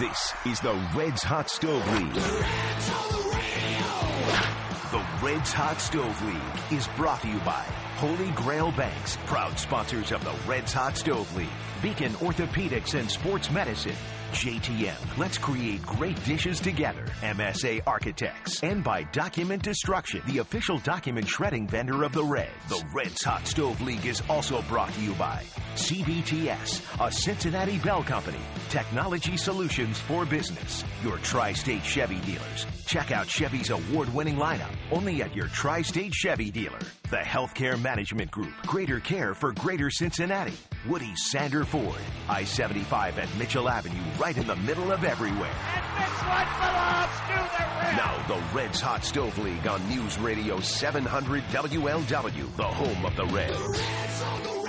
This is the Reds Hot Stove League. The Reds Hot Stove League is brought to you by Holy Grail Banks, proud sponsors of the Reds Hot Stove League, Beacon Orthopedics and Sports Medicine, JTM, let's create great dishes together. MSA Architects. And by Document Destruction, the official document shredding vendor of the Reds. The Reds Hot Stove League is also brought to you by CBTS, a Cincinnati Bell Company. Technology Solutions for Business. Your tri-state Chevy dealers. Check out Chevy's award-winning lineup only at your tri-state Chevy dealer. The Healthcare Management Group. Greater care for greater Cincinnati. Woody Sander Ford. I-75 at Mitchell Avenue right in the middle of everywhere. And this one belongs to the Reds. Now the Reds Hot Stove League on News Radio 700 WLW, the home of the Reds.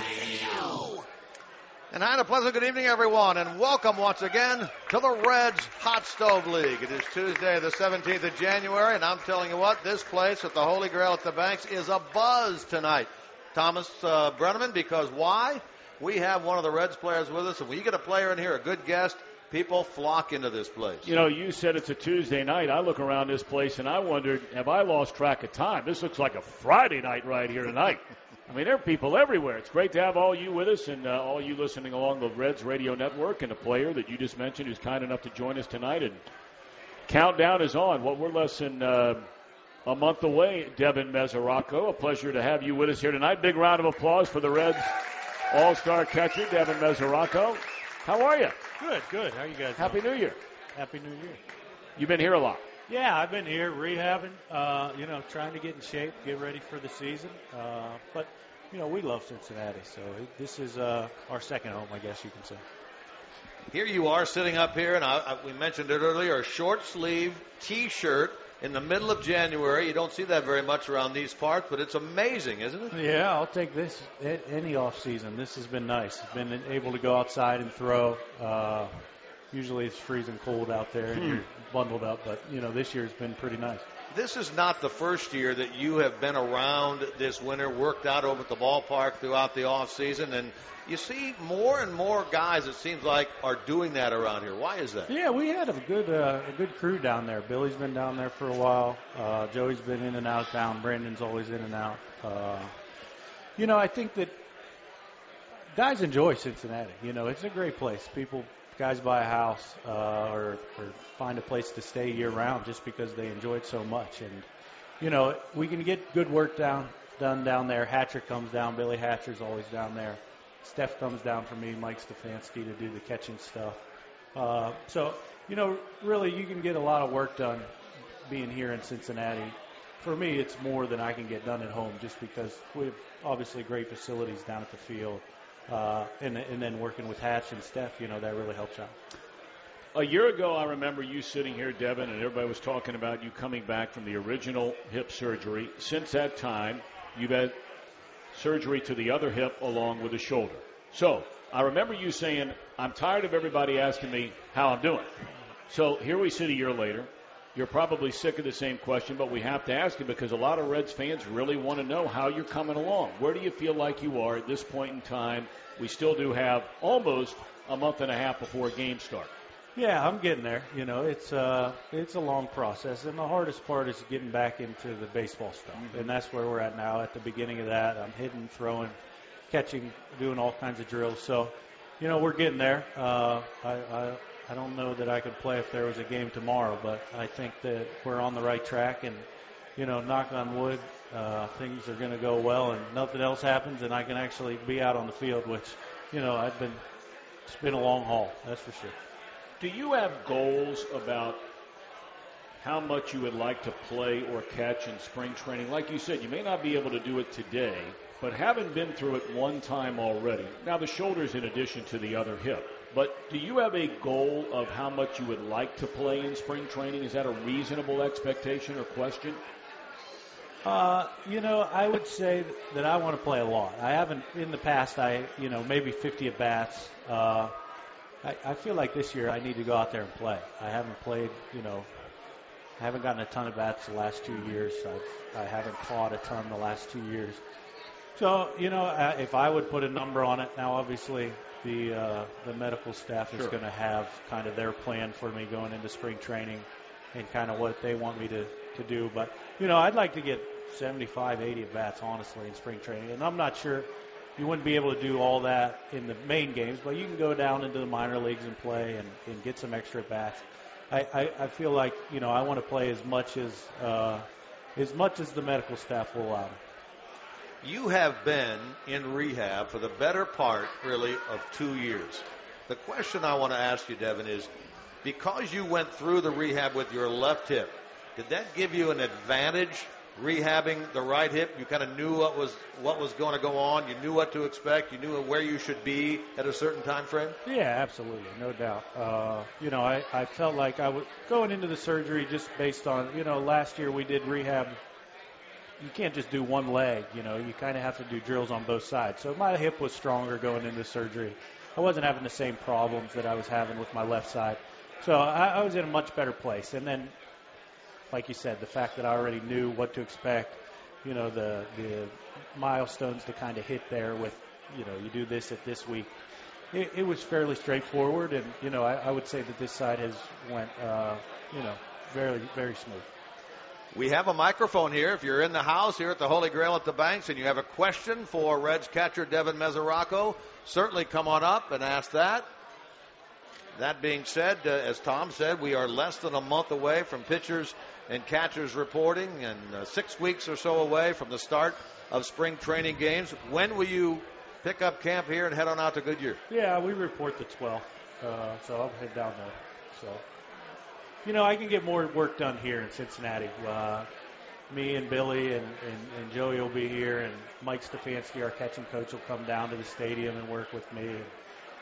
And I had a pleasant good evening, everyone, and welcome once again to the Reds Hot Stove League. It is Tuesday, the 17th of January, and I'm telling you what, this place at the Holy Grail at the Banks is a buzz tonight. Thomas uh, Brennaman, because why? We have one of the Reds players with us, and when you get a player in here, a good guest, people flock into this place. You know, you said it's a Tuesday night. I look around this place and I wondered, have I lost track of time? This looks like a Friday night right here tonight. I mean, there are people everywhere. It's great to have all you with us and uh, all you listening along the Reds Radio Network and a player that you just mentioned who's kind enough to join us tonight. And countdown is on. What well, we're less than uh, a month away. Devin Mesoraco, a pleasure to have you with us here tonight. Big round of applause for the Reds All-Star catcher Devin Mesoraco. How are you? Good, good. How are you guys? Happy doing? New Year. Happy New Year. You've been here a lot. Yeah, I've been here rehabbing. Uh, you know, trying to get in shape, get ready for the season. Uh, but you know, we love Cincinnati, so it, this is uh, our second home, I guess you can say. Here you are sitting up here, and I, I, we mentioned it earlier, a short sleeve T-shirt in the middle of January. You don't see that very much around these parts, but it's amazing, isn't it? Yeah, I'll take this any off season. This has been nice. Been able to go outside and throw. Uh, usually it's freezing cold out there and hmm. you're bundled up, but you know this year's been pretty nice. This is not the first year that you have been around this winter, worked out over at the ballpark throughout the off season, and you see more and more guys. It seems like are doing that around here. Why is that? Yeah, we had a good uh, a good crew down there. Billy's been down there for a while. Uh, Joey's been in and out of town. Brandon's always in and out. Uh, you know, I think that guys enjoy Cincinnati. You know, it's a great place. People guys buy a house uh, or, or find a place to stay year round just because they enjoy it so much. And you know, we can get good work down done down there. Hatcher comes down. Billy Hatcher's always down there. Steph comes down for me. Mike Stefanski to do the catching stuff. Uh, so you know, really, you can get a lot of work done being here in Cincinnati. For me, it's more than I can get done at home, just because we have obviously great facilities down at the field. Uh, and, and then working with Hatch and Steph, you know, that really helps out. A year ago, I remember you sitting here, Devin, and everybody was talking about you coming back from the original hip surgery. Since that time, you've had surgery to the other hip along with the shoulder. So I remember you saying, I'm tired of everybody asking me how I'm doing. So here we sit a year later. You're probably sick of the same question, but we have to ask it because a lot of Reds fans really want to know how you're coming along. Where do you feel like you are at this point in time? We still do have almost a month and a half before games start. Yeah, I'm getting there. You know, it's uh, it's a long process, and the hardest part is getting back into the baseball stuff, mm-hmm. and that's where we're at now. At the beginning of that, I'm hitting, throwing, catching, doing all kinds of drills. So, you know, we're getting there. Uh, I, I I don't know that I could play if there was a game tomorrow, but I think that we're on the right track, and you know, knock on wood, uh, things are going to go well, and nothing else happens, and I can actually be out on the field, which, you know, I've been. It's been a long haul, that's for sure. Do you have goals about how much you would like to play or catch in spring training? Like you said, you may not be able to do it today, but having been through it one time already, now the shoulder's in addition to the other hip. But do you have a goal of how much you would like to play in spring training? Is that a reasonable expectation or question? Uh, you know, I would say that I want to play a lot. I haven't in the past. I, you know, maybe 50 at bats. Uh, I, I feel like this year I need to go out there and play. I haven't played, you know, I haven't gotten a ton of bats the last two years. I've, I haven't caught a ton the last two years. So you know, uh, if I would put a number on it, now obviously the uh, the medical staff is Sure. going to have kind of their plan for me going into spring training and kind of what they want me to to do. But you know, I'd like to get 75, 80 at bats honestly in spring training, and I'm not sure you wouldn't be able to do all that in the main games, but you can go down into the minor leagues and play and, and get some extra at bats. I, I, I feel like you know I want to play as much as uh, as much as the medical staff will allow me. You have been in rehab for the better part, really, of two years. The question I want to ask you, Devin, is because you went through the rehab with your left hip, did that give you an advantage rehabbing the right hip? You kind of knew what was what was going to go on. You knew what to expect. You knew where you should be at a certain time frame. Yeah, absolutely, no doubt. Uh, you know, I, I felt like I was going into the surgery just based on, you know, last year we did rehab. You can't just do one leg, you know, you kind of have to do drills on both sides. So my hip was stronger going into surgery. I wasn't having the same problems that I was having with my left side. So I, I was in a much better place. And then, like you said, the fact that I already knew what to expect, you know, the, the milestones to kind of hit there with, you know, you do this at this week it, it was fairly straightforward, and you know, I, I would say that this side has went, uh, you know, very, very smooth. We have a microphone here. If you're in the house here at the Holy Grail at the Banks and you have a question for Reds catcher Devin Mesoraco, certainly come on up and ask that. That being said, uh, as Tom said, we are less than a month away from pitchers and catchers reporting and uh, six weeks or so away from the start of spring training games. When will you pick up camp here and head on out to Goodyear? Yeah, we report the 12th, uh, so I'll head down there. So, you know, I can get more work done here in Cincinnati. Uh, me and Billy and, and, and Joey will be here, and Mike Stefanski, our catching coach, will come down to the stadium and work with me. And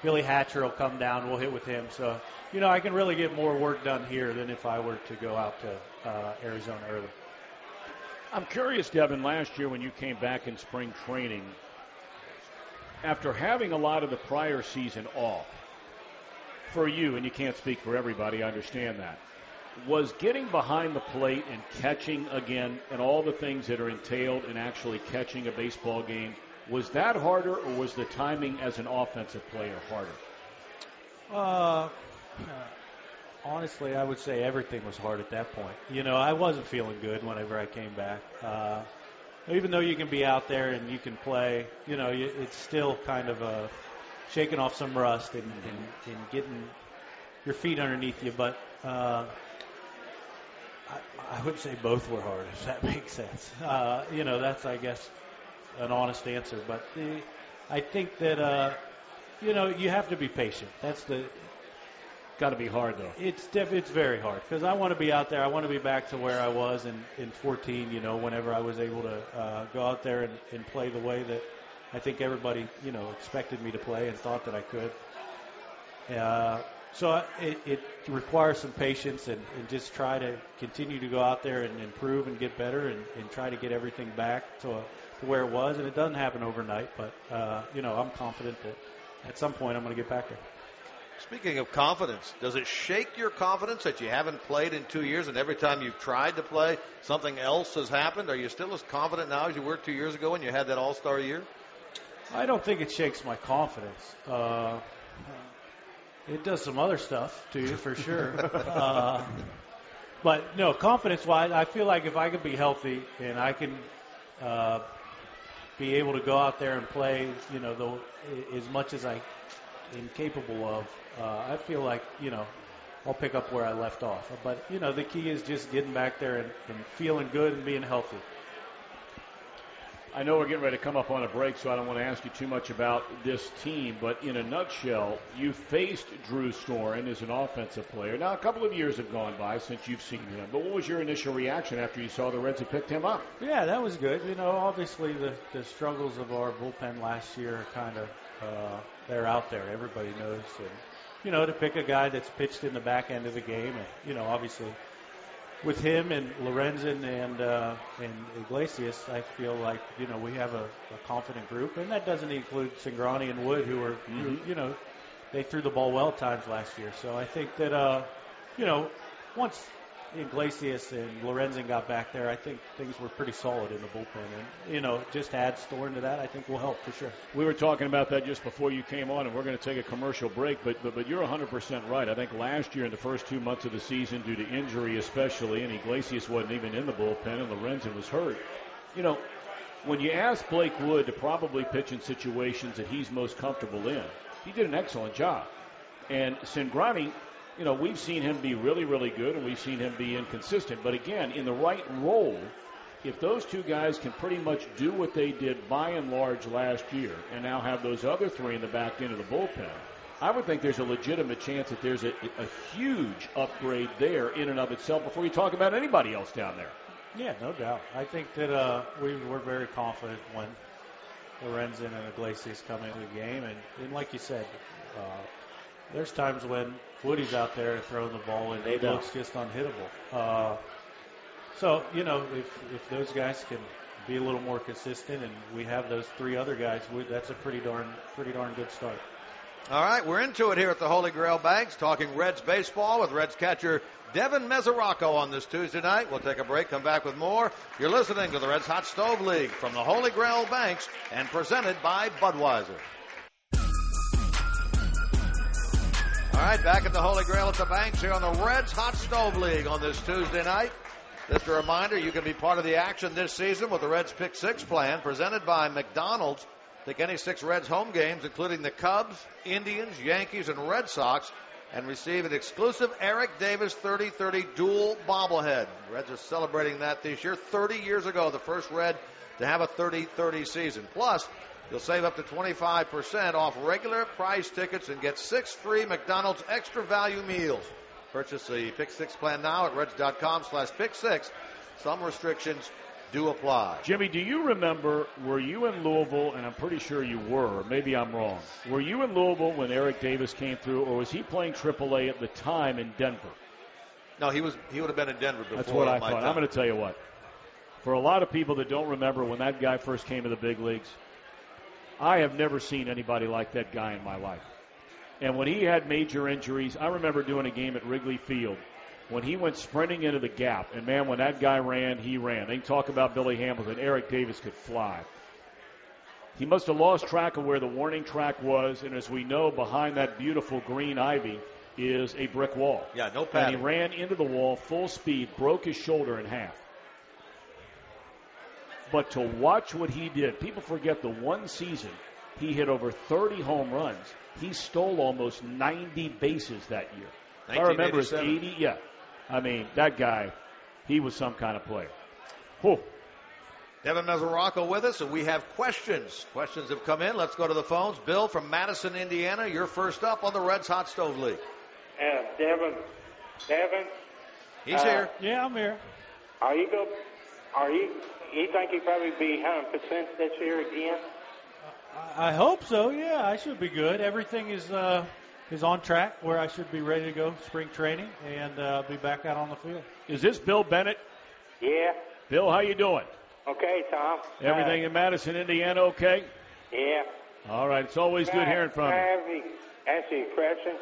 Billy Hatcher will come down. We'll hit with him. So, you know, I can really get more work done here than if I were to go out to uh, Arizona early. I'm curious, Devin, last year when you came back in spring training, after having a lot of the prior season off, for you, and you can't speak for everybody, I understand that, was getting behind the plate and catching again and all the things that are entailed in actually catching a baseball game, was that harder or was the timing as an offensive player harder? Uh, honestly, I would say everything was hard at that point. You know, I wasn't feeling good whenever I came back. Uh, even though you can be out there and you can play, you know, it's still kind of uh, shaking off some rust and, and, and getting your feet underneath you. But uh, I, I would say both were hard, if that makes sense. Uh, you know, that's, I guess, an honest answer. But the, I think that, uh, you know, you have to be patient. That's the Got to be hard though. it's def- it's very hard because I want to be out there. I want to be back to where I was in in 14. You know, whenever I was able to uh, go out there and, and play the way that I think everybody you know expected me to play and thought that I could. Uh, so it, it requires some patience and, and just try to continue to go out there and improve and get better and, and try to get everything back to, a, to where it was. And it doesn't happen overnight, but uh, you know I'm confident that at some point I'm going to get back there. Speaking of confidence, does it shake your confidence that you haven't played in two years and every time you've tried to play, something else has happened? Are you still as confident now as you were two years ago when you had that all star year? I don't think it shakes my confidence. Uh, it does some other stuff to you for sure. uh, but no, confidence wise, I feel like if I can be healthy and I can uh, be able to go out there and play, you know, the, as much as I am capable of, uh, I feel like, you know, I'll pick up where I left off. But, you know, the key is just getting back there and, and feeling good and being healthy. I know we're getting ready to come up on a break, so I don't want to ask you too much about this team, but in a nutshell, you faced Drew Storen as an offensive player. Now, a couple of years have gone by since you've seen him, but what was your initial reaction after you saw the Reds had picked him up? Yeah, that was good. You know, obviously the, the struggles of our bullpen last year are kind of uh, they're out there. Everybody knows, and you know, to pick a guy that's pitched in the back end of the game, and you know, obviously with him and Lorenzen and uh, and Iglesias, I feel like you know we have a, a confident group, and that doesn't include Cingrani and Wood, who are who, you know they threw the ball well at times last year. So I think that uh, you know once Iglesias and Lorenzen got back there, I think things were pretty solid in the bullpen. And, you know, just add Storen to that, I think will help for sure. We were talking about that just before you came on, and we're going to take a commercial break. But, but, but you're 100% right. I think last year in the first two months of the season, due to injury especially, and Iglesias wasn't even in the bullpen, and Lorenzen was hurt. You know, when you ask Blake Wood to probably pitch in situations that he's most comfortable in, he did an excellent job. And Cingrani you know, we've seen him be really, really good, and we've seen him be inconsistent. But again, in the right role, if those two guys can pretty much do what they did by and large last year, and now have those other three in the back end of the bullpen, I would think there's a legitimate chance that there's a, a huge upgrade there in and of itself before you talk about anybody else down there. Yeah, no doubt. I think that uh, we were very confident when Lorenzen and Iglesias come into the game, and, and like you said, uh, there's times when Woody's out there throwing the ball and it looks just unhittable. Uh, so you know, if if those guys can be a little more consistent, and we have those three other guys, we, that's a pretty darn pretty darn good start. All right, we're into it here at the Holy Grail Banks, talking Reds baseball with Reds catcher Devin Mesoraco on this Tuesday night. We'll take a break, come back with more. You're listening to the Reds Hot Stove League from the Holy Grail Banks and presented by Budweiser. All right, back at the Holy Grail at the Banks here on the Reds Hot Stove League on this Tuesday night. Just a reminder, you can be part of the action this season with the Reds Pick Six plan presented by McDonald's. Pick any six Reds home games, including the Cubs, Indians, Yankees, and Red Sox, and receive an exclusive Eric Davis 30-30 dual bobblehead. Reds are celebrating that this year. 30 years ago, the first Red to have a 30-30 season. Plus, You'll save up to 25% off regular price tickets and get six free McDonald's extra value meals. Purchase the Pick Six plan now at reds.com slash pick six. Some restrictions do apply. Jimmy, do you remember, were you in Louisville, and I'm pretty sure you were, maybe I'm wrong. Were you in Louisville when Eric Davis came through, or was he playing AAA at the time in Denver? No, he was. He would have been in Denver before. That's what I thought. Time. I'm going to tell you what. For a lot of people that don't remember when that guy first came to the big leagues, I have never seen anybody like that guy in my life. And when he had major injuries, I remember doing a game at Wrigley Field when he went sprinting into the gap. And man, when that guy ran, he ran. They talk about Billy Hamilton. Eric Davis could fly. He must have lost track of where the warning track was. And as we know, behind that beautiful green ivy is a brick wall. Yeah, no padding. And he ran into the wall full speed, broke his shoulder in half. But to watch what he did, people forget the one season he hit over 30 home runs. He stole almost 90 bases that year. I remember it's 80. Yeah. I mean, that guy, he was some kind of player. Whew. Devin Mesoraco with us, and we have questions. Questions have come in. Let's go to the phones. Bill from Madison, Indiana, you're first up on the Reds Hot Stove League. Yeah, Devin. Devin. He's uh, here. Yeah, I'm here. Are you go? Are you you think he'll probably be 100% this year again? I hope so. Yeah, I should be good. Everything is uh, is on track where I should be ready to go spring training and uh, be back out on the field. Is this Bill Bennett? Yeah. Bill, how you doing? Okay, Tom. Everything uh, in Madison, Indiana, okay? Yeah. All right. It's always good hearing from you. Ask you a question.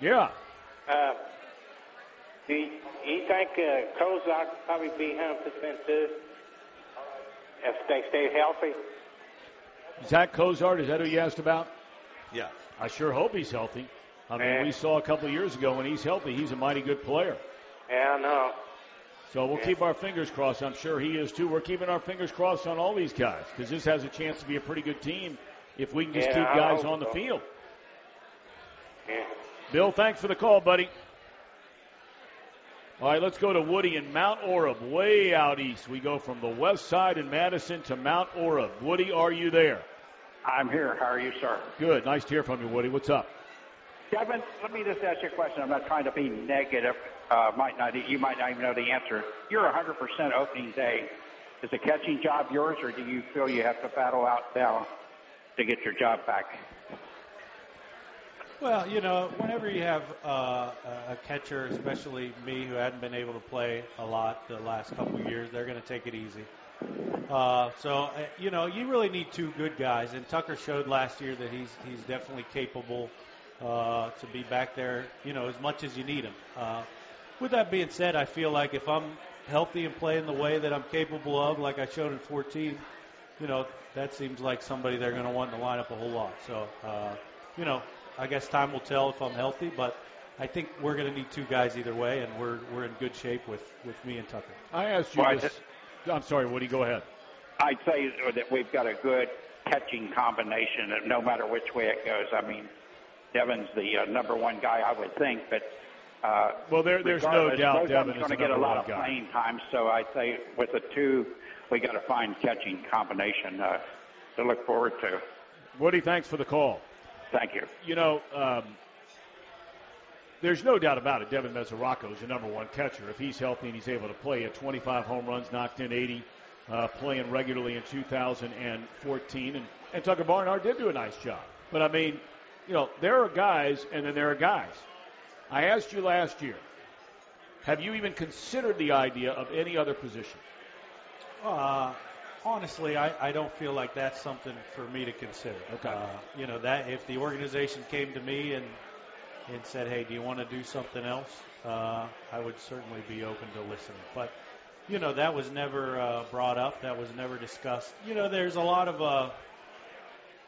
Yeah. Uh, do you, you think uh, Kozak probably be 100% too? If they stay healthy. Zach Cozart, is that who you asked about? Yeah. I sure hope he's healthy. I mean, we saw a couple of years ago when he's healthy, he's a mighty good player. Yeah, I know. So we'll yeah. keep our fingers crossed. I'm sure he is too. We're keeping our fingers crossed on all these guys because this has a chance to be a pretty good team if we can just yeah, keep guys on the so. field. Yeah. Bill, thanks for the call, buddy. All right, let's go to Woody in Mount Orab, way out east. We go from the west side in Madison to Mount Orab. Woody, are you there? I'm here. How are you, sir? Good. Nice to hear from you, Woody. What's up? Kevin, let me just ask you a question. I'm not trying to be negative. Uh, might not. You might not even know the answer. You're 100% opening day. Is the catching job yours, or do you feel you have to battle out now to get your job back? Well, you know, whenever you have uh, a catcher, especially me, who hadn't been able to play a lot the last couple of years, they're going to take it easy. Uh, so, uh, you know, you really need two good guys, and Tucker showed last year that he's he's definitely capable uh, to be back there. You know, as much as you need him. Uh, with that being said, I feel like if I'm healthy and playing the way that I'm capable of, like I showed in 14, you know, that seems like somebody they're going to want in the lineup a whole lot. So, uh, you know, I guess time will tell if I'm healthy, but I think we're going to need two guys either way, and we're we're in good shape with with me and Tucker. I asked you Well, this. I'm sorry, Woody. Go ahead. I'd say that we've got a good catching combination, no matter which way it goes. I mean, Devin's the uh, number one guy, I would think, but uh, Well, there, there's no doubt both of Devin is going to get a lot of guy. playing time. So I'd say with the two, we got to find catching combination uh, to look forward to. Woody, thanks for the call. Thank you. You know, um, there's no doubt about it. Devin Mesoraco is the number one catcher. If he's healthy and he's able to play at 25 home runs, knocked in 80, uh, playing regularly in 2014, and, and Tucker Barnhart did do a nice job. But I mean, you know, there are guys, and then there are guys. I asked you last year, have you even considered the idea of any other position? Uh, honestly, I, I don't feel like that's something for me to consider. Okay. Uh, you know that if the organization came to me and and said, "Hey, do you want to do something else?" Uh, I would certainly be open to listening. But you know that was never uh, brought up. That was never discussed. You know, there's a lot of uh,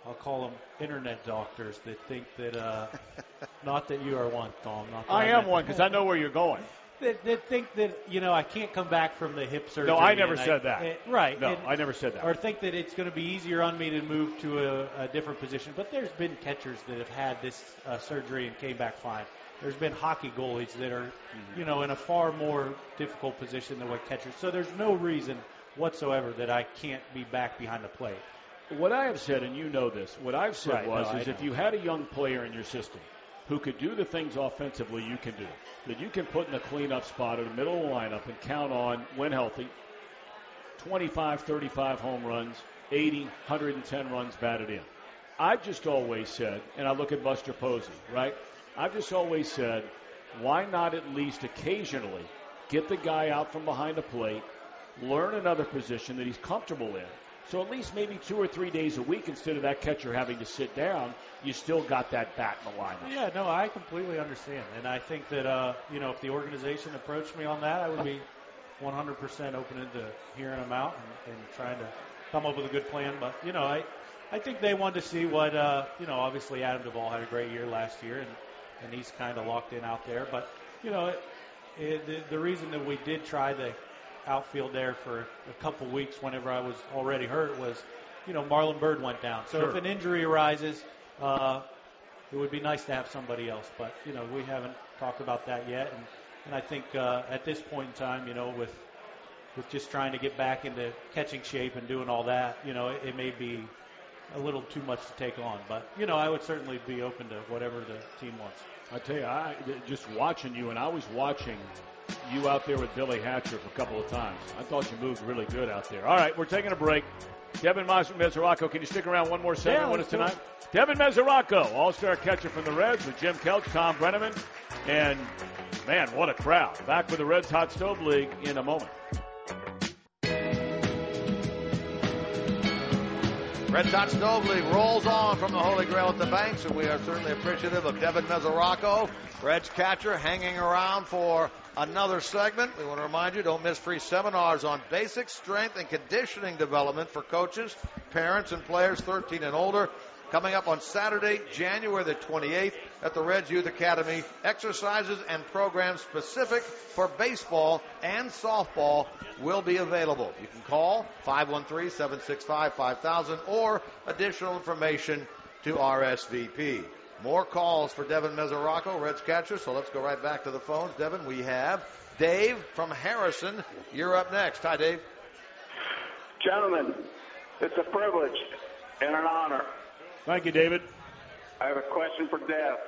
I'll call them internet doctors that think that uh, not that you are one, Tom. Not that I am meant- one because I know where you're going. That, that think that you know I can't come back from the hip surgery. No, I never said that. eh, right? No, and- I never said that. Or think that it's going to be easier on me to move to a, a different position. But there's been catchers that have had this uh, surgery and came back fine. There's been hockey goalies that are, Mm-hmm. you know, in a far more difficult position than what catchers. So there's no reason whatsoever that I can't be back behind the plate. What I have said, and you know this, what I've said Right, was, no, is if you had a young player in your system who could do the things offensively you can do, that you can put in a cleanup spot in the middle of the lineup and count on, when healthy, 25, 35 home runs, 80, 110 runs batted in. I've just always said, and I look at Buster Posey, right? I've just always said, why not at least occasionally get the guy out from behind the plate, learn another position that he's comfortable in. So at least maybe two or three days a week instead of that catcher having to sit down, you still got that bat in the lineup. Yeah, no, I completely understand, and I think that uh, you know if the organization approached me on that, I would be 100% open to hearing them out and, and trying to come up with a good plan. But you know, I I think they wanted to see what uh, you know. Obviously, Adam Duvall had a great year last year, and and he's kind of locked in out there. But you know, it, it, the, the reason that we did try the outfield there for a couple weeks whenever I was already hurt was, you know, Marlon Byrd went down. So Sure. if an injury arises, uh, it would be nice to have somebody else. But you know, we haven't talked about that yet, and and I think uh, at this point in time, you know, with with just trying to get back into catching shape and doing all that, you know, it, it may be a little too much to take on. But you know, I would certainly be open to whatever the team wants. I tell you, I just watching you, and I was watching you out there with Billy Hatcher for a couple of times. I thought you moved really good out there. All right, we're taking a break. Devin Mas- Mesoraco, can you stick around one more segment Yeah, with us let's do tonight? Devin Mesoraco, All-Star catcher from the Reds with Jim Kelch, Tom Brennaman, and man, what a crowd! Back with the Reds Hot Stove League in a moment. Red Hot Stove League rolls on from the Holy Grail at the Banks, and we are certainly appreciative of Devin Mesoraco, Reds catcher, hanging around for another segment. We want to remind you, don't miss free seminars on basic strength and conditioning development for coaches, parents, and players 13 and older. Coming up on Saturday, January the 28th at the Reds Youth Academy. Exercises and programs specific for baseball and softball will be available. You can call 513-765-5000 or additional information to RSVP. More calls for Devin Mesoraco, Reds catcher. So let's go right back to the phones. Devin, we have Dave from Harrison. You're up next. Hi, Dave. Gentlemen, it's a privilege and an honor. Thank you, David. I have a question for Dev.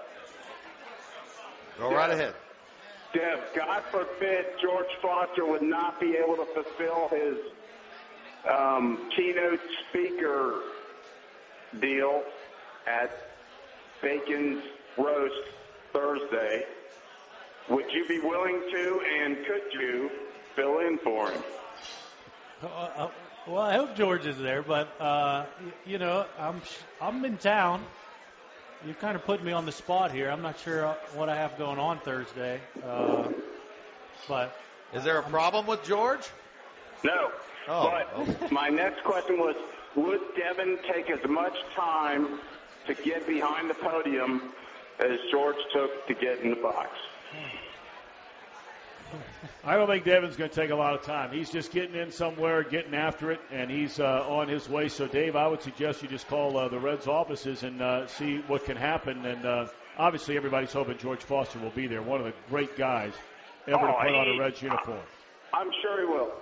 Go right ahead. Dev, God forbid George Foster would not be able to fulfill his um, keynote speaker deal at Bacon's Roast Thursday. Would you be willing to, and could you, fill in for him? Uh, uh, well, I hope George is there, but uh, you know, I'm I'm in town. You kind of put me on the spot here. I'm not sure what I have going on Thursday. Uh, But is there a problem with George? No. Oh, but my next question was, would Devin take as much time to get behind the podium as George took to get in the box? I don't think Devin's going to take a lot of time. He's just getting in somewhere, getting after it, and he's uh, on his way. So, Dave, I would suggest you just call uh, the Reds offices and uh, see what can happen. And uh, obviously, everybody's hoping George Foster will be there. One of the great guys ever oh, to put he, on a Reds uniform. I'm sure he will.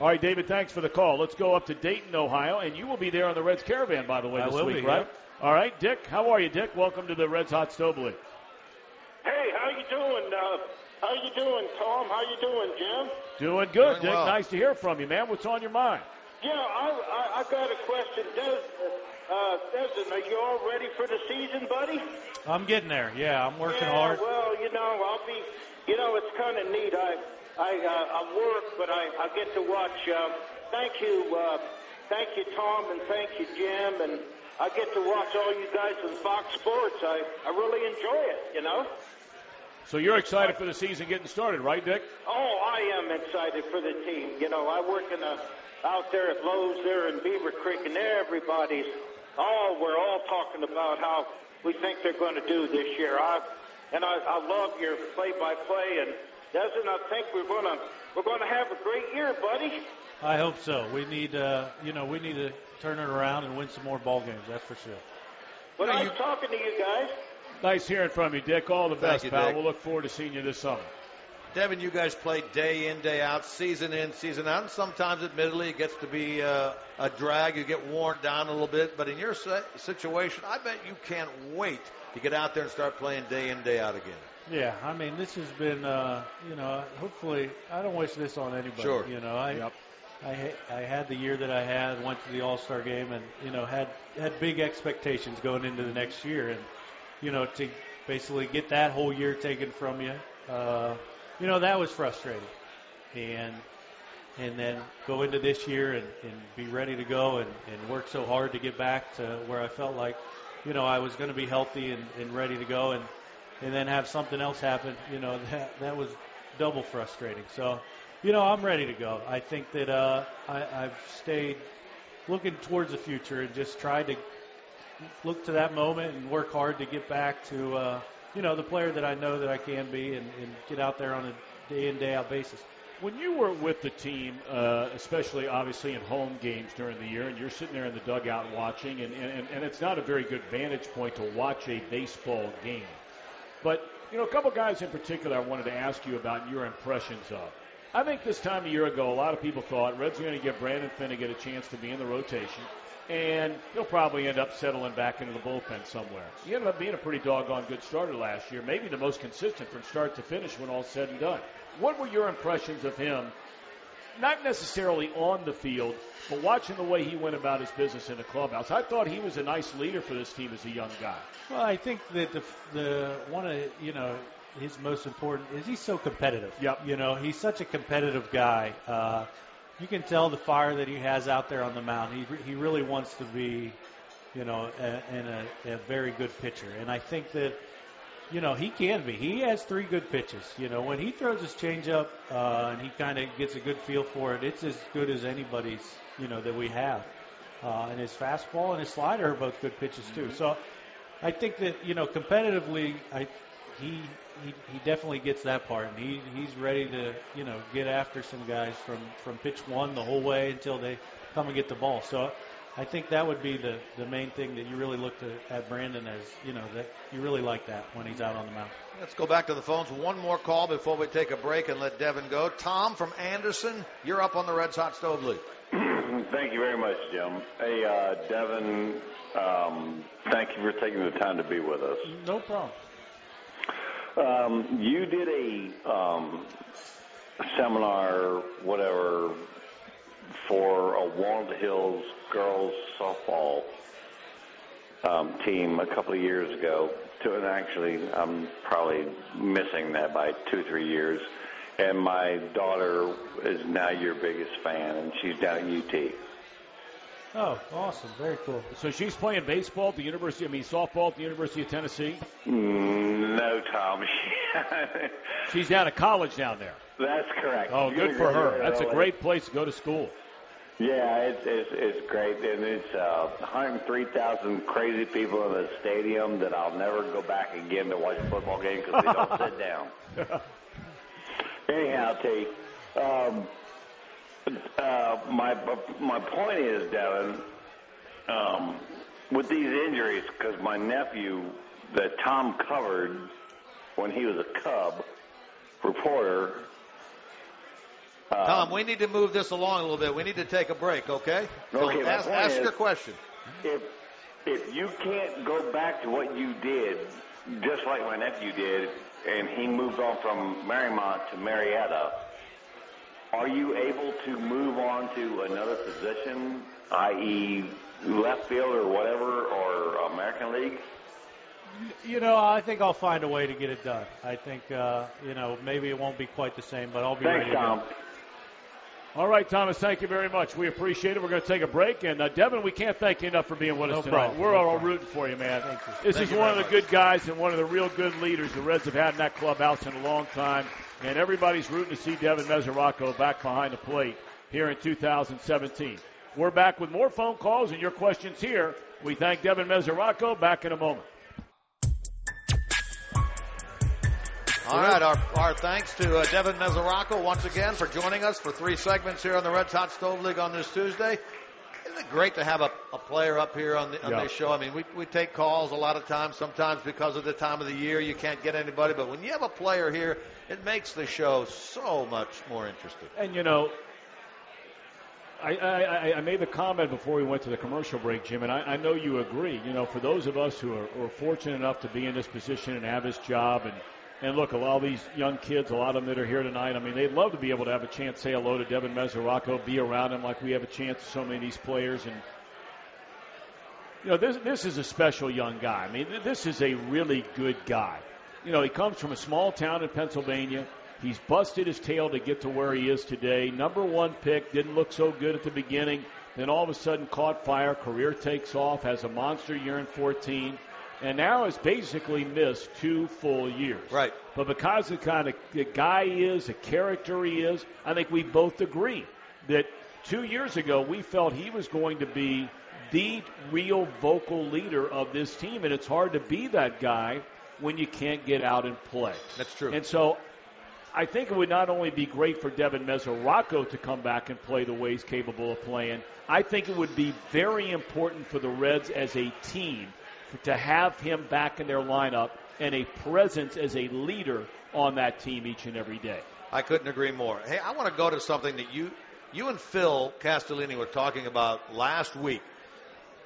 All right, David, thanks for the call. Let's go up to Dayton, Ohio, and you will be there on the Reds Caravan, by the way, I this will week, be, right? yeah. All right, Dick, how are you, Dick? Welcome to the Reds Hot Stove League. Hey, how you doing? Uh, how you doing, Tom? How you doing, Jim? Doing good, Doing Dick. well. Nice to hear from you, man. What's on your mind? Yeah, I, I, I got a question. Des, uh, Desmond, are you all ready for the season, buddy? I'm getting there. Yeah, I'm working yeah, hard. Well, you know, I'll be. You know, it's kind of neat. I, I, uh, I work, but I, I get to watch. Um, thank you, uh, thank you, Tom, and thank you, Jim, and I get to watch all you guys on Fox Sports. I, I really enjoy it. You know. So you're excited for the season getting started, right, Dick? Oh, I am excited for the team. You know, I work in a, out there at Lowe's there in Beavercreek, and everybody's all we're all talking about how we think they're going to do this year. I and I, I love your play-by-play, and Desmond, I think we're going to we're going to have a great year, buddy. I hope so. We need, uh, you know, we need to turn it around and win some more ball games. That's for sure. But You know, you- talking to you guys. Nice hearing from you, Dick. All the Thank best, you, pal. Dick. We'll look forward to seeing you this summer. Devin, you guys play day in, day out, season in, season out. And sometimes, admittedly, it gets to be uh, a drag. You get worn down a little bit. But in your situation, I bet you can't wait to get out there and start playing day in, day out again. Yeah, I mean, this has been, uh, you know, hopefully, I don't wish this on anybody. Sure. You know, I, Yep. I, I had the year that I had, went to the All Star game, and you know, had had big expectations going into the next year, and you know, to basically get that whole year taken from you, uh, you know, that was frustrating, and and then go into this year and, and be ready to go and, and work so hard to get back to where I felt like, you know, I was going to be healthy and, and ready to go, and and then have something else happen, you know, that that was double frustrating. So, you know, I'm ready to go. I think that uh, I, I've stayed looking towards the future and just tried to look to that moment and work hard to get back to, uh, you know, the player that I know that I can be and, and get out there on a day in day out basis. When you were with the team, uh, especially obviously in home games during the year, and you're sitting there in the dugout watching, and, and, and it's not a very good vantage point to watch a baseball game. But, you know, a couple guys in particular I wanted to ask you about your impressions of. I think this time a year ago, a lot of people thought Reds are going to give Brandon Finnegan a chance to be in the rotation, and he'll probably end up settling back into the bullpen somewhere. He ended up being a pretty doggone good starter last year, maybe the most consistent from start to finish when all's said and done. What were your impressions of him not necessarily on the field, but watching the way he went about his business in the clubhouse. I thought he was a nice leader for this team as a young guy. Well, I think that the the one of you know his most important is he's so competitive. Yep. You know, he's such a competitive guy. Uh, you can tell the fire that he has out there on the mound. He he really wants to be, you know, and a, a very good pitcher. And I think that, you know, he can be. He has three good pitches. You know, when he throws his changeup uh, and he kind of gets a good feel for it, it's as good as anybody's. You know that we have. Uh, and his fastball and his slider are both good pitches too. So I think that you know competitively, I he he he definitely gets that part, and he he's ready to you know get after some guys from from pitch one the whole way until they come and get the ball. So I think that would be the the main thing that you really look to, at Brandon as you know that you really like that when he's out on the mound. Let's go back to the phones. One more call before we take a break and let Devin go. Tom from Anderson, you're up on the Reds Hot Stove League. Thank you very much, Jim. Hey, uh, Devin, um, thank you for taking the time to be with us. No problem. Um, you did a um, seminar, whatever, for a Walnut Hills girls softball um, team a couple of years ago. To, and actually, I'm probably missing that by two, three years. And my daughter is now your biggest fan, and she's down at UT. Oh, awesome! Very cool. So she's playing baseball at the University, I mean softball at the University of Tennessee. Mm, No, Tommy. She's out of college down there. That's correct. Oh, You good for her. graduated That's a great place to go to school. Yeah, it's it's, it's great, and it's uh, 103,000 crazy people in the stadium that I'll never go back again to watch a football game because they don't sit down. Anyhow, T, um, uh, my my point is, Devin, um, with these injuries, because my nephew that Tom covered when he was a Cub reporter. um, Tom, we need to move this along a little bit. We need to take a break, okay? So Okay, ask, ask is- your question. if if you can't go back to what you did, just like my nephew did, and he moved on from Marymount to Marietta, are you able to move on to another position, i.e., left field or whatever, or American League? You know, I think I'll find a way to get it done. I think, uh, you know, maybe it won't be quite the same, but I'll be Thanks, ready to Tom. All right, Thomas, thank you very much. We appreciate it. We're going to take a break. And, uh, Devin, we can't thank you enough for being with us No tonight. problem. We're No all problem. rooting for you, man. Thank you. This Thank is you one of the much. good guys and one of the real good leaders the Reds have had in that clubhouse in a long time. And everybody's rooting to see Devin Mesoraco back behind the plate here in 2017. We're back with more phone calls and your questions here. We thank Devin Mesoraco. Back in a moment. All right, our, our thanks to uh, Devin Mesoraco once again for joining us for three segments here on the Red Hot Stove League on this Tuesday. Isn't it great to have a, a player up here on, the, on Yeah. this show? I mean, we, we take calls a lot of times. Sometimes because of the time of the year, you can't get anybody. But when you have a player here, it makes the show so much more interesting. And you know, I, I, I- I made the comment before we went to the commercial break, Jim, and I, I know you agree. You know, for those of us who are, who are fortunate enough to be in this position and have this job, and and look, a lot of these young kids, a lot of them that are here tonight. I mean, they'd love to be able to have a chance to say hello to Devin Mesoraco, be around him like we have a chance to so many of these players, and you know, this this is a special young guy. I mean, th- this is a really good guy. You know, he comes from a small town in Pennsylvania. He's busted his tail to get to where he is today. Number one pick, didn't look so good at the beginning. Then all of a sudden caught fire, career takes off, has a monster year in 14, and now has basically missed two full years. Right. But because of the kind of the guy he is, the character he is, I think we both agree that two years ago we felt he was going to be the real vocal leader of this team, and it's hard to be that guy when you can't get out and play. That's true. And so I think it would not only be great for Devin Mesoraco to come back and play the way he's capable of playing, I think it would be very important for the Reds as a team to have him back in their lineup and a presence as a leader on that team each and every day. I couldn't agree more. Hey, I want to go to something that you you and Phil Castellini were talking about last week.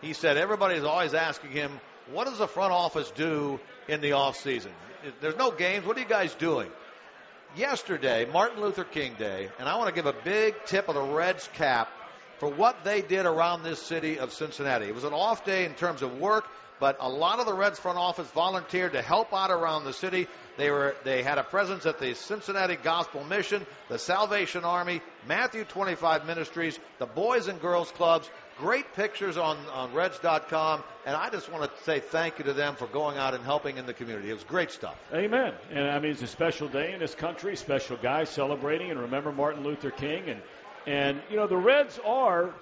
He said everybody's always asking him, what does the front office do in the off season? There's no games. What are you guys doing? Yesterday, Martin Luther King Day, and I want to give a big tip of the Reds cap for what they did around this city of Cincinnati. It was an off day in terms of work, but a lot of the Reds front office volunteered to help out around the city. They were they had a presence at the Cincinnati Gospel Mission, the Salvation Army, Matthew 25 Ministries, the Boys and Girls Clubs. Great pictures on, on Reds.com, and I just want to say thank you to them for going out and helping in the community. It was great stuff. Amen. And I mean, it's a special day in this country, special guy celebrating and remember Martin Luther King. And, and you know, the Reds are,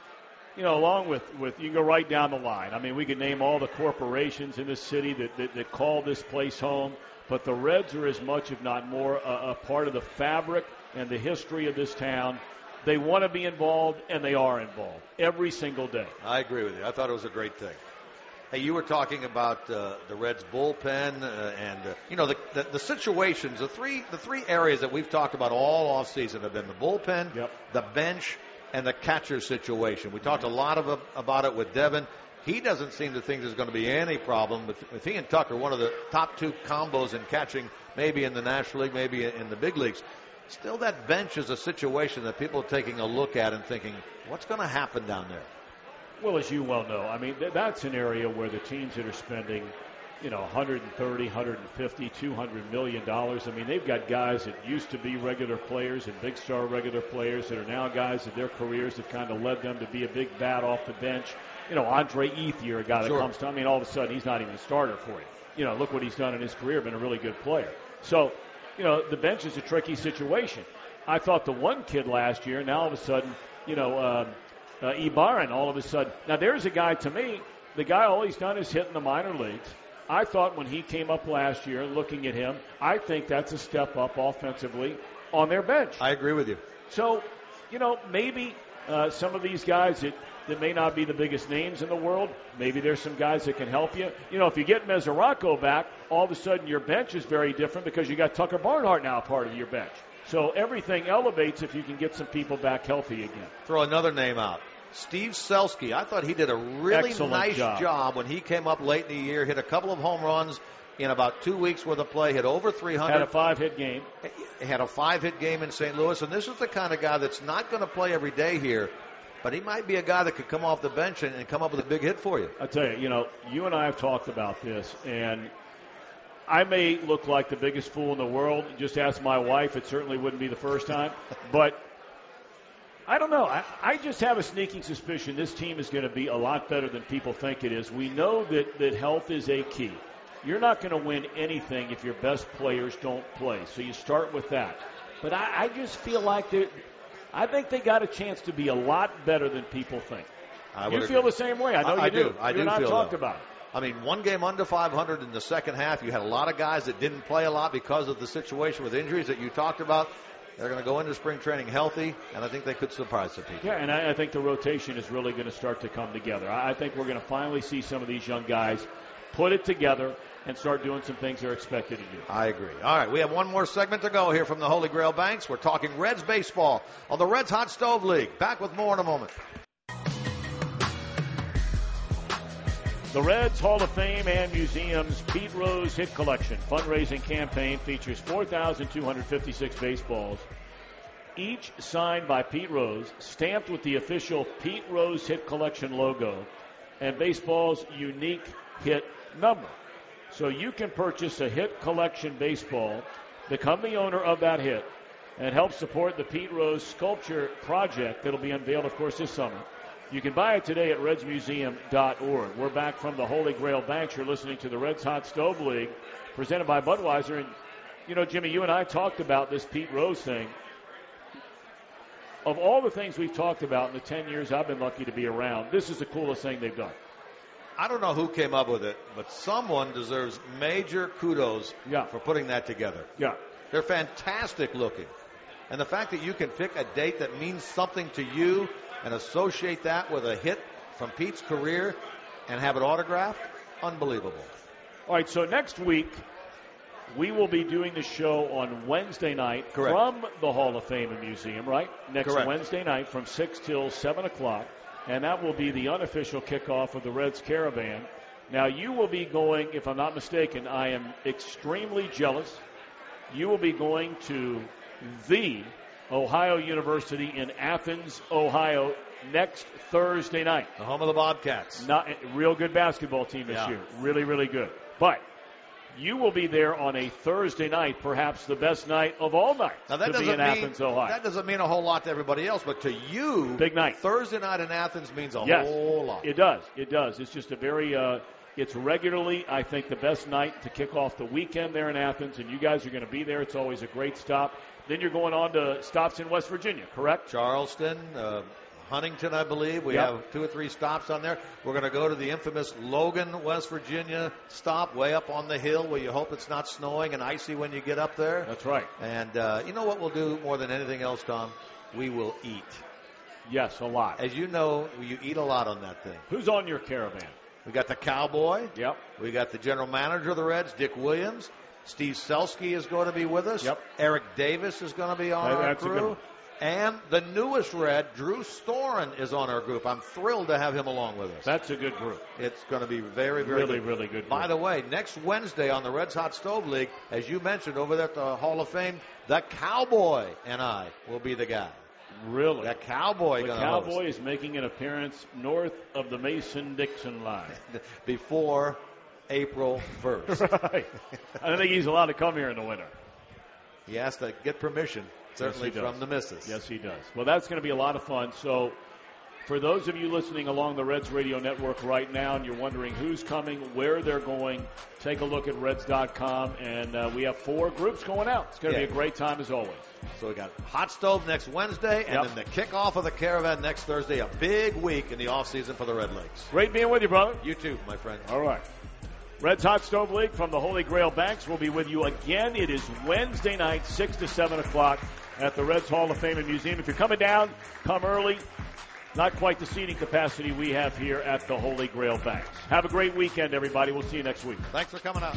you know, along with, with you can go right down the line. I mean, we could name all the corporations in this city that, that, that call this place home, but the Reds are as much, if not more, a, a part of the fabric and the history of this town. They want to be involved, and they are involved every single day. I agree with you. I thought it was a great thing. Hey, you were talking about uh, the Reds bullpen uh, and uh, you know the, the the situations. The three the three areas that we've talked about all off season have been the bullpen, Yep. the bench, and the catcher situation. We talked a lot of about it with Devin. He doesn't seem to think there's going to be any problem with he and Tucker, one of the top two combos in catching, maybe in the National League, maybe in the big leagues. Still, that bench is a situation that people are taking a look at and thinking, what's going to happen down there? Well, as you well know, I mean, th- that's an area where the teams that are spending, you know, 130, 150, 200 million dollars. I mean, they've got guys that used to be regular players and big star regular players that are now guys that their careers have kind of led them to be a big bat off the bench. You know, Andre Ethier, a guy that Sure. comes to. I mean, all of a sudden he's not even a starter for you. You know, look what he's done in his career. Been a really good player. So you know, the bench is a tricky situation. I thought the one kid last year, now all of a sudden, you know, uh, uh, Ibarra, all of a sudden. Now there's a guy to me. The guy all he's done is hit in the minor leagues. I thought when he came up last year, looking at him, I think that's a step up offensively on their bench. I agree with you. So, you know, maybe uh, some of these guys that, that may not be the biggest names in the world, maybe there's some guys that can help you. You know, if you get Mesoraco back, all of a sudden your bench is very different because you got Tucker Barnhart now part of your bench. So everything elevates if you can get some people back healthy again. Throw another name out. Steve Selsky. I thought he did a really Excellent nice job. job. when he came up late in the year, hit a couple of home runs in about two weeks worth of play, hit over 300. Had a five hit game. Had a five hit game in St. Louis. And this is the kind of guy that's not going to play every day here, but he might be a guy that could come off the bench and, and come up with a big hit for you. I tell you, you know, you and I have talked about this, and I may look like the biggest fool in the world. Just ask my wife; it certainly wouldn't be the first time. But I don't know. I, I just have a sneaking suspicion this team is going to be a lot better than people think it is. We know that that health is a key. You're not going to win anything if your best players don't play. So you start with that. But I, I just feel like they I think they got a chance to be a lot better than people think. I you feel agree. the same way. I know I, you do. I you do I feel talked about it. I mean, one game under 500 in the second half. You had a lot of guys that didn't play a lot because of the situation with injuries that you talked about. They're going to go into spring training healthy, and I think they could surprise some people. Yeah, and I, I think the rotation is really going to start to come together. I, I think we're going to finally see some of these young guys put it together and start doing some things they're expected to do. I agree. All right, we have one more segment to go here from the Holy Grail Banks. We're talking Reds baseball on the Reds Hot Stove League. Back with more in a moment. The Reds Hall of Fame and Museum's Pete Rose Hit Collection fundraising campaign features 4,256 baseballs, each signed by Pete Rose, stamped with the official Pete Rose Hit Collection logo, and baseball's unique hit number. So you can purchase a hit collection baseball, become the owner of that hit, and help support the Pete Rose Sculpture Project that'll be unveiled, of course, this summer. You can buy it today at redsmuseum.org. We're back from the Holy Grail Banks. You're listening to the Reds Hot Stove League, presented by Budweiser. And, you know, Jimmy, you and I talked about this Pete Rose thing. Of all the things we've talked about in the 10 years I've been lucky to be around, this is the coolest thing they've done. I don't know who came up with it, but someone deserves major kudos Yeah. for putting that together. Yeah. They're fantastic looking. And the fact that you can pick a date that means something to you and associate that with a hit from Pete's career and have it autographed, unbelievable. All right, so next week we will be doing the show on Wednesday night Correct. from the Hall of Fame and Museum, right? Next Correct. Wednesday night from 6 till 7 o'clock. And that will be the unofficial kickoff of the Reds Caravan. Now, you will be going, if I'm not mistaken, I am extremely jealous. You will be going to the Ohio University in Athens, Ohio, next Thursday night. The home of the Bobcats. Not real good basketball team this Yeah. year. Really, really good. But you will be there on a Thursday night, perhaps the best night of all nights Now that to doesn't be in mean Athens, Ohio. that doesn't mean a whole lot to everybody else, but to you, Big night. Thursday night in Athens means a yes, whole lot. it does. It does. It's just a very. Uh, it's regularly, I think, the best night to kick off the weekend there in Athens, and you guys are going to be there. It's always a great stop. Then you're going on to stops in West Virginia, correct? Charleston, uh, Huntington, I believe. We Yep. have two or three stops on there. We're going to go to the infamous Logan, West Virginia stop way up on the hill where you hope it's not snowing and icy when you get up there. That's right. And uh, you know what we'll do more than anything else, Tom? We will eat. Yes, a lot. As you know, you eat a lot on that thing. Who's on your caravan? We got the cowboy. Yep. We got the general manager of the Reds, Dick Williams. Steve Selsky is going to be with us. Yep. Eric Davis is going to be on That- our that's a good crew. And the newest Red, Drew Storen, is on our group. I'm thrilled to have him along with us. That's a good group. It's going to be very, very Really, good. really good. By the way, next Wednesday on the Reds Hot Stove League, as you mentioned over there at the Hall of Fame, the Cowboy and I will be the guy. really. The Cowboy The Cowboy is making an appearance north of the Mason-Dixon line. before April 1st. right. I don't think he's allowed to come here in the winter. he has to get permission, certainly does. from the missus. Yes, he does. Well, that's going to be a lot of fun. So For those of you listening along the Reds radio network right now and you're wondering who's coming, where they're going, take a look at Reds.com. And uh, we have four groups going out. It's going to Yeah. be a great time as always. So we got Hot Stove next Wednesday, and Yep. then the kickoff of the Caravan next Thursday. A big week in the off season for the Redlegs. Great being with you, brother. You too, my friend. All right. Reds Hot Stove League from the Holy Grail Banks will be with you again. It is Wednesday night, 6 to 7 o'clock at the Reds Hall of Fame and Museum. If you're coming down, come early. Not quite the seating capacity we have here at the Holy Grail Banks. Have a great weekend, everybody. We'll see you next week. Thanks for coming out.